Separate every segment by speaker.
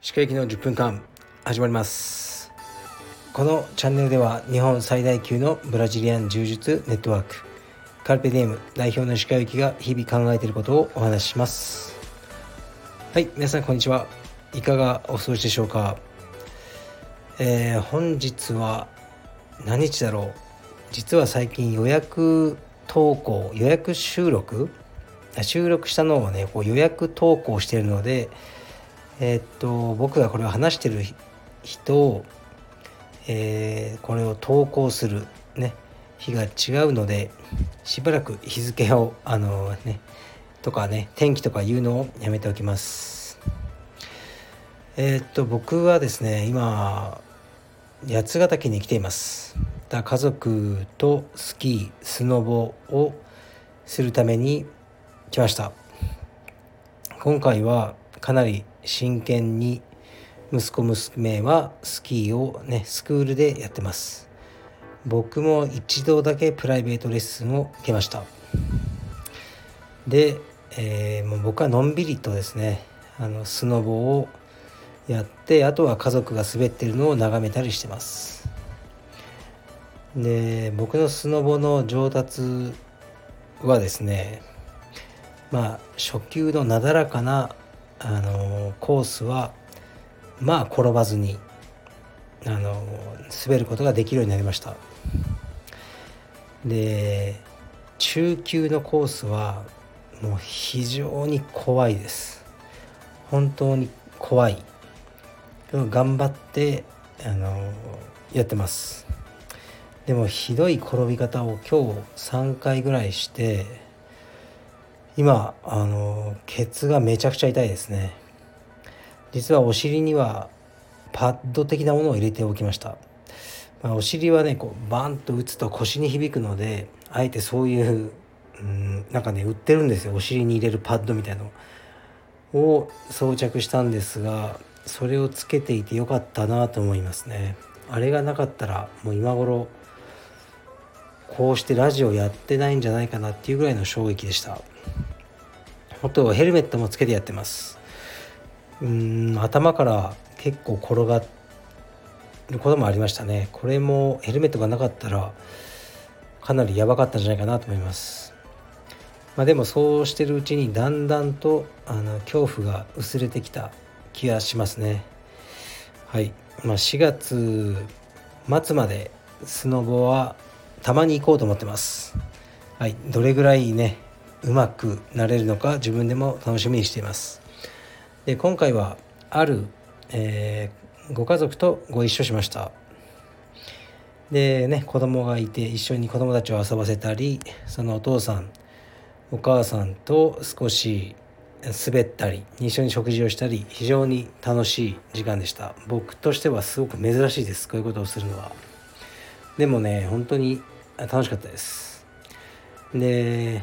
Speaker 1: 歯科行きの10分間始まります。このチャンネルでは日本最大級のブラジリアン柔術ネットワークカルペディエム代表の歯科行きが日々考えていることをお話しします。はい皆さんこんにちは。いかがお過ごしでしょうか。えー、本日は何日だろう。実は最近予約投稿予約収録？収録したのをねこう予約投稿してるのでえー、っと僕がこれを話してる人を、えー、これを投稿するね日が違うのでしばらく日付をあのねとかね天気とか言うのをやめておきます。え、っと僕はですね今八ヶ岳に来ています。だ家族とスキースノボをするために来ました。今回はかなり真剣に息子娘はスキーをねスクールでやってます。僕も一度だけプライベートレッスンを受けました。で、えー、もう僕はのんびりとですねあのスノボをやってあとは家族が滑ってるのを眺めたりしてます。で僕のスノボの上達はですねまあ初級のなだらかなあのコースはまあ転ばずにあの滑ることができるようになりました。で中級のコースはもう非常に怖いです。本当に怖い。頑張ってあのやってます。でもひどい転び方を今日3回ぐらいして今あのケツがめちゃくちゃ痛いですね。実はお尻にはパッド的なものを入れておきました、まあ、お尻はねこうバンと打つと腰に響くのであえてそういううんなんかね売ってるんですよ。お尻に入れるパッドみたいのを装着したんですがそれをつけていてよかったなと思いますね。あれがなかったらもう今頃こうしてラジオやってないんじゃないかなっていうぐらいの衝撃でした。あとヘルメットもつけてやってます。うん頭から結構転がることもありましたね。これもヘルメットがなかったらかなりやばかったんじゃないかなと思います。まあでもそうしてるうちにだんだんとあの恐怖が薄れてきた気がしますね。はい、まあ、4月末までスノボはたまに行こうと思ってます。はい。どれぐらいねうまくなれるのか自分でも楽しみにしています。で今回はある、えー、ご家族とご一緒しました。でね子供がいて一緒に子供たちを遊ばせたりそのお父さんお母さんと少し滑ったり一緒に食事をしたり非常に楽しい時間でした。僕としてはすごく珍しいです。こういうことをするのは。でもね本当に楽しかったです。で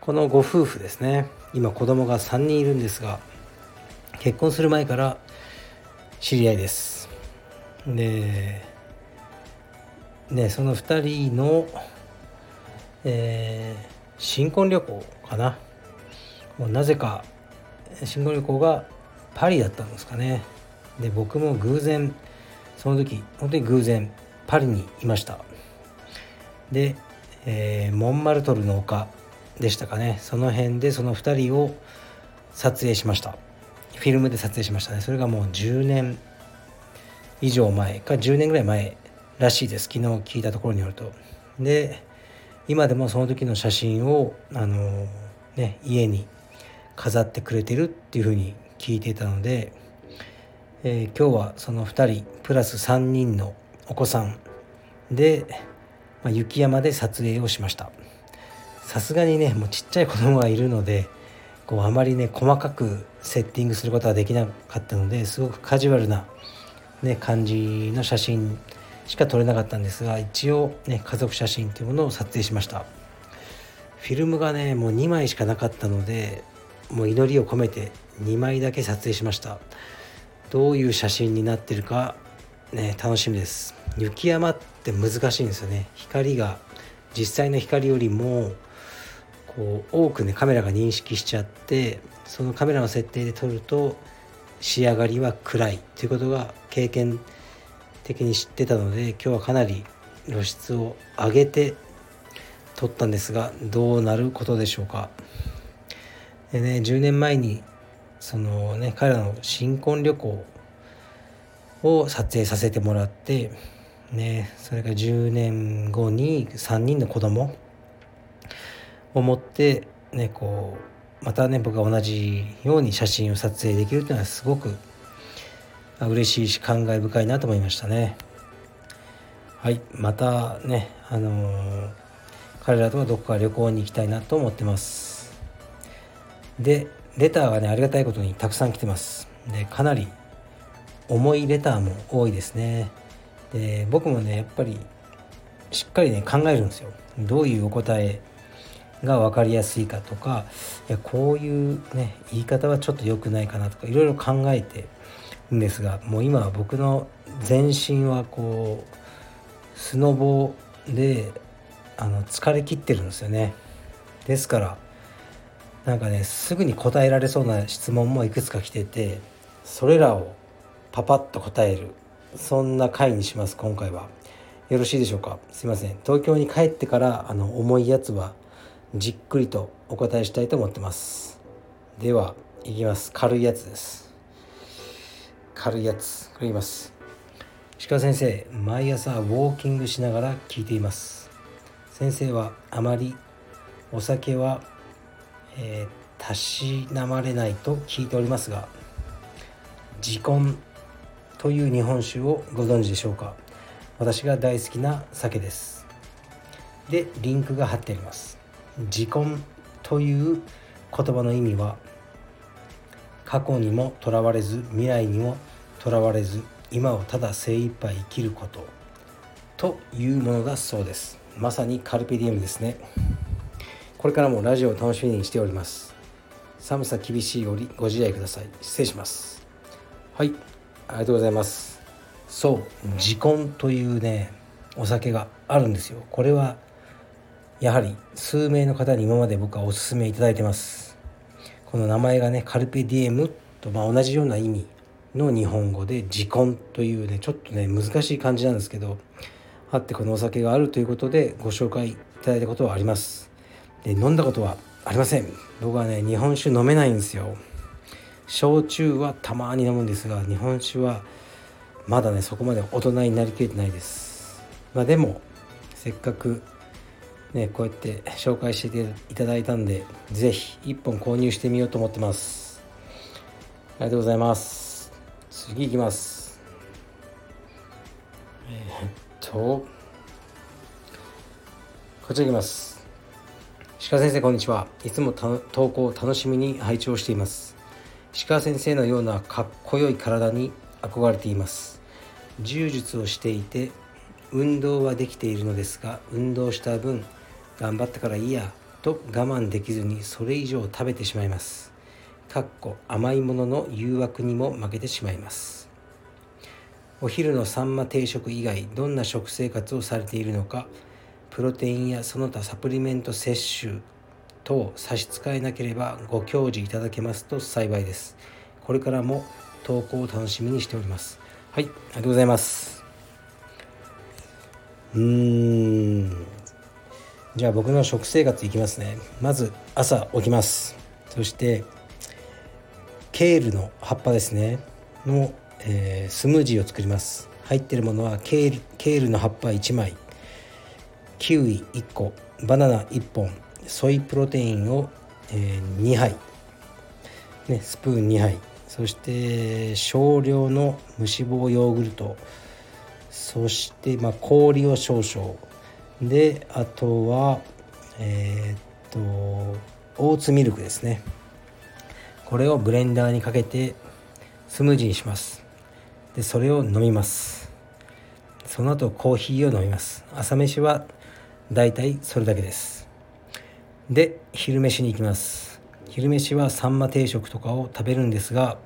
Speaker 1: このご夫婦ですね。今子供が3人いるんですが結婚する前から知り合いです。でねその2人の、えー、新婚旅行かな。もうなぜか新婚旅行がパリだったんですかね。で僕も偶然その時本当に偶然パリにいました。で、えー、モンマルトルの丘でしたかね。その辺でその2人を撮影しました。フィルムで撮影しましたね。それがもう10年以上前か10年ぐらい前らしいです。昨日聞いたところによると。で今でもその時の写真をあのね家に飾ってくれてるっていうふうに聞いていたので、えー、今日はその2人プラス3人のお子さんで、まあ、雪山で撮影をしました。さすがにねもうちっちゃい子供がいるのでこうあまりね細かくセッティングすることはできなかったのですごくカジュアルな、ね、感じの写真しか撮れなかったんですが一応ね家族写真というものを撮影しました。フィルムがねもう2枚しかなかったのでもう祈りを込めて2枚だけ撮影しました。どういう写真になってるかね楽しみです。雪山って難しいんですよね。光が実際の光よりもこう多くねカメラが認識しちゃってそのカメラの設定で撮ると仕上がりは暗い。ということが経験的に知ってたので今日はかなり露出を上げて撮ったんですがどうなることでしょうか。でね10年前にそのね彼らの新婚旅行を撮影させてもらってねそれが10年後に3人の子供を持ってねこうまたね僕が同じように写真を撮影できるというのはすごく嬉しいし感慨深いなと思いましたね。はいまたねあのー、彼らとはどこか旅行に行きたいなと思ってます。でレターがねありがたいことにたくさん来てます。でかなり重いレターも多いですね。で僕もねやっぱりしっかりね考えるんですよ。どういうお答えが分かりやすいかとかいやこういうね言い方はちょっと良くないかなとかいろいろ考えてんですがもう今は僕の全身はこうスノボであの疲れ切ってるんですよね。ですからなんかねすぐに答えられそうな質問もいくつか来ててそれらをパパッと答える。そんな回にします今回は。よろしいでしょうか？すいません。東京に帰ってからあの重いやつはじっくりとお答えしたいと思ってます。ではいきます。軽いやつです。軽いやつこれ言います。鹿先生毎朝ウォーキングしながら聞いています。先生はあまりお酒は、えー、たしなまれないと聞いておりますが自根という日本酒をご存知でしょうか？私が大好きな酒です。でリンクが貼ってあります。自根という言葉の意味は過去にもとらわれず未来にもとらわれず今をただ精一杯生きることというものだそうです。まさにカルペディウムですね。これからもラジオを楽しみにしております。寒さ厳しいよりご自愛ください。失礼します。はい。ありがとうございます。そう自根というねお酒があるんですよ。これはやはり数名の方に今まで僕はおすすめいただいてます。この名前がねカルペディエムとまあ同じような意味の日本語で自根というねちょっとね難しい感じなんですけどあってこのお酒があるということでご紹介いただいたことはあります。で飲んだことはありません。僕はね日本酒飲めないんですよ焼酎はたまに飲むんですが日本酒はまだねそこまで大人になりきれてないです。まあでもせっかくねこうやって紹介していただいたんで是非1本購入してみようと思ってます。ありがとうございます。次いきます。えー、っとこちらいきます。鹿先生こんにちは。いつも投稿を楽しみに拝聴しています。鹿先生のようなかっこよい体に憧れています。柔術をしていて運動はできているのですが運動した分頑張ったからいいやと我慢できずにそれ以上食べてしまいます。かっこ甘いものの誘惑にも負けてしまいます。お昼のサンマ定食以外どんな食生活をされているのかプロテインやその他サプリメント摂取等差し支えなければご教示いただけますと幸いです。これからも投稿を楽しみにしております。はい、ありがとうございます。うーん。じゃあ僕の食生活いきますね。まず朝起きます。そしてケールの葉っぱですねの、えー、スムージーを作ります。入ってるものはケールケールの葉っぱ1枚キウイ1個バナナ1本ソイプロテインを、え、2杯、ね、スプーン2杯。そして少量の無脂肪ヨーグルト。そして、まあ、氷を少々。であとはえー、っとオーツミルクですね。これをブレンダーにかけてスムージーにします。でそれを飲みます。その後コーヒーを飲みます。朝飯はだいたいそれだけです。で昼飯に行きます。昼飯はサンマ定食とかを食べるんですが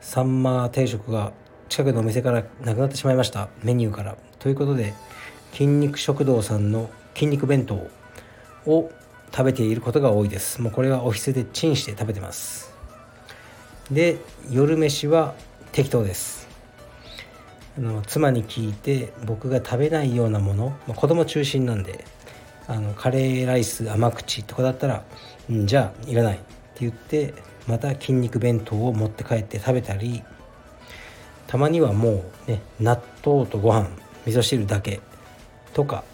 Speaker 1: サンマ定食が近くのお店からなくなってしまいました。メニューから。ということで筋肉食堂さんの筋肉弁当を食べていることが多いです。もうこれはオフィスでチンして食べてます。で夜飯は適当です。あの妻に聞いて僕が食べないようなもの、まあ、子供中心なんであのカレーライス甘口とかだったら「んじゃあいらない」って言ってまた筋肉弁当を持って帰って食べたりたまにはもうね納豆とご飯味噌汁だけとか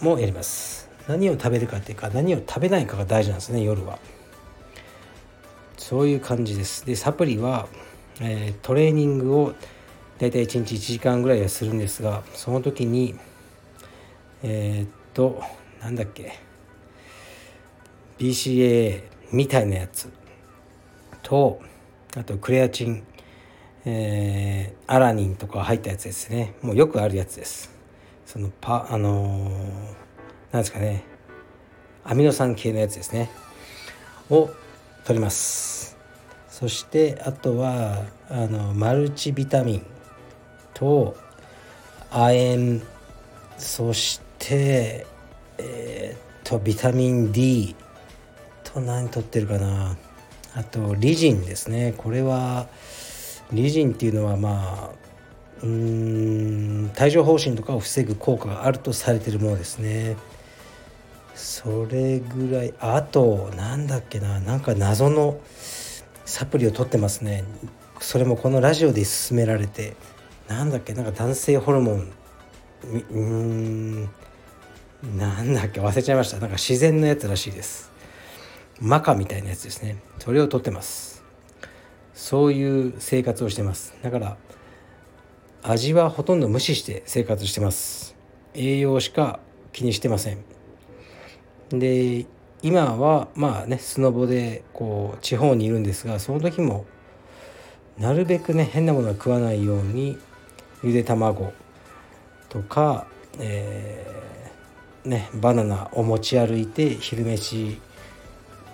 Speaker 1: もやります。何を食べるかっていうか何を食べないかが大事なんですね夜は。そういう感じです。でサプリは、えー、トレーニングを大体1日1時間ぐらいはするんですがその時にえー、っとなんだっけ？BCAA みたいなやつ。とあとクレアチン、えー、アラニンとか入ったやつですね。もうよくあるやつです。そのパあのー、なんですかね。アミノ酸系のやつですね。を取ります。そしてあとはあのマルチビタミン。と亜鉛。そしてえ、っとビタミン D と何取ってるかな。あとリジンですね。これはリジンっていうのはまあうん帯状疱疹とかを防ぐ効果があるとされてるものですね。それぐらいあとなんだっけな。なんか謎のサプリを取ってますね。それもこのラジオで勧められて。なんだっけなんか男性ホルモンうんなんだっけ忘れちゃいました。なんか自然のやつらしいです。マカみたいなやつですね。それを取ってます。そういう生活をしてます。だから味はほとんど無視して生活してます。栄養しか気にしてません。で今はまあねスノボでこう地方にいるんですがその時もなるべくね変なものは食わないようにゆで卵とか、え、ね、バナナを持ち歩いて昼飯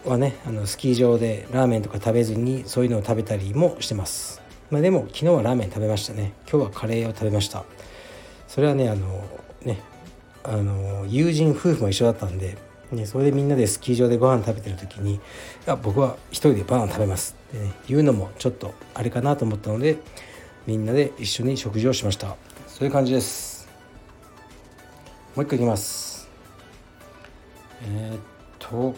Speaker 1: はねあのスキー場でラーメンとか食べずにそういうのを食べたりもしてます、まあ、でも昨日はラーメン食べましたね。今日はカレーを食べました。それはねあのねあの友人夫婦も一緒だったんで、ね、それでみんなでスキー場でご飯食べてる時に「あ僕は一人でバナナ食べます」ってね言うのもちょっとあれかなと思ったのでみんなで一緒に食事をしました。そういう感じです。もう一個いきます。えー、っと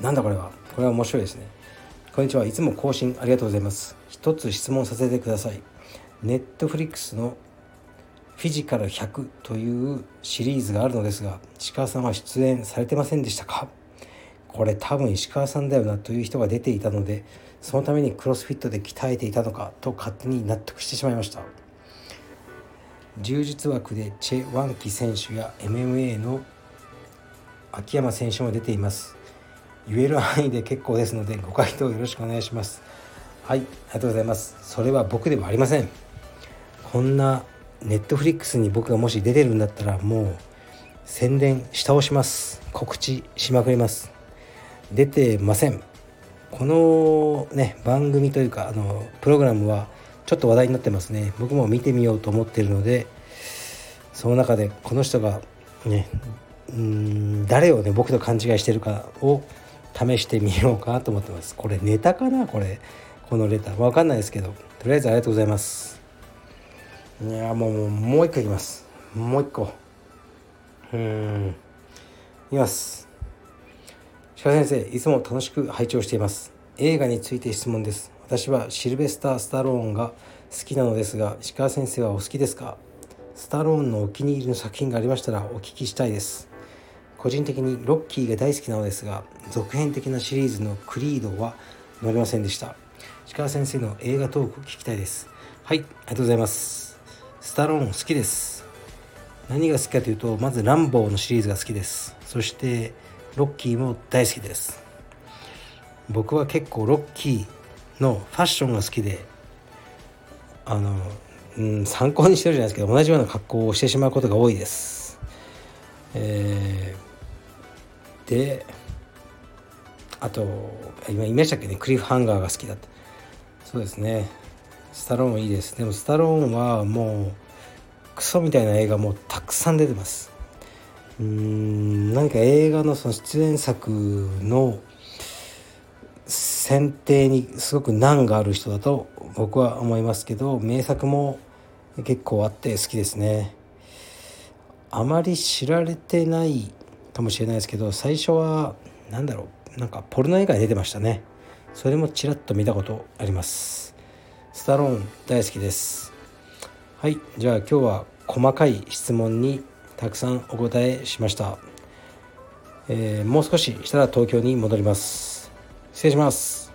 Speaker 1: なんだこれは？これは面白いですね。こんにちは。いつも更新ありがとうございます。一つ質問させてください。ネットフリックスのフィジカル100というシリーズがあるのですが石川さんは出演されてませんでしたか？これ多分石川さんだよなという人が出ていたのでそのためにクロスフィットで鍛えていたのかと勝手に納得してしまいました。柔術枠でチェ・ワンキ選手や MMA の秋山選手も出ています。言える範囲で結構ですのでご回答よろしくお願いします。はいありがとうございます。それは僕ではありません。こんなネットフリックスに僕がもし出てるんだったらもう宣伝下押します。告知しまくります。出てません。このね番組というかあのプログラムはちょっと話題になってますね。僕も見てみようと思ってるのでその中でこの人がねうん誰をね僕と勘違いしてるかを試してみようかなと思ってます。これネタかなこれ。このレターわかんないですけど。とりあえずありがとうございます。いやもうもう一個いきます。もう一個うん。いきます。鹿先生いつも楽しく拝聴しています。映画について質問です。私はシルベスター・スタローンが好きなのですが石川先生はお好きですか？スタローンのお気に入りの作品がありましたらお聞きしたいです。個人的にロッキーが大好きなのですが続編的なシリーズのクリードは乗りませんでした。石川先生の映画トーク聞きたいです。はいありがとうございます。スタローン好きです。何が好きかというとまずランボーのシリーズが好きです。そしてロッキーも大好きです。僕は結構ロッキーのファッションが好きであの、うん、参考にしてるじゃないですけど同じような格好をしてしまうことが多いです。えーであと今言いましたっけねクリフハンガーが好きだったそうですね。スタローンいいです。でもスタローンはもうクソみたいな映画もたくさん出てます。うーん何か映画のその出演作の選定にすごく難がある人だと僕は思いますけど名作も結構あって好きですね。あまり知られてないかもしれないですけど最初は何だろうなんかポルノ映画に出てましたね。それもちらっと見たことあります。スタローン大好きです。はいじゃあ今日は細かい質問にたくさんお答えしました、えー、もう少ししたら東京に戻ります。失礼します。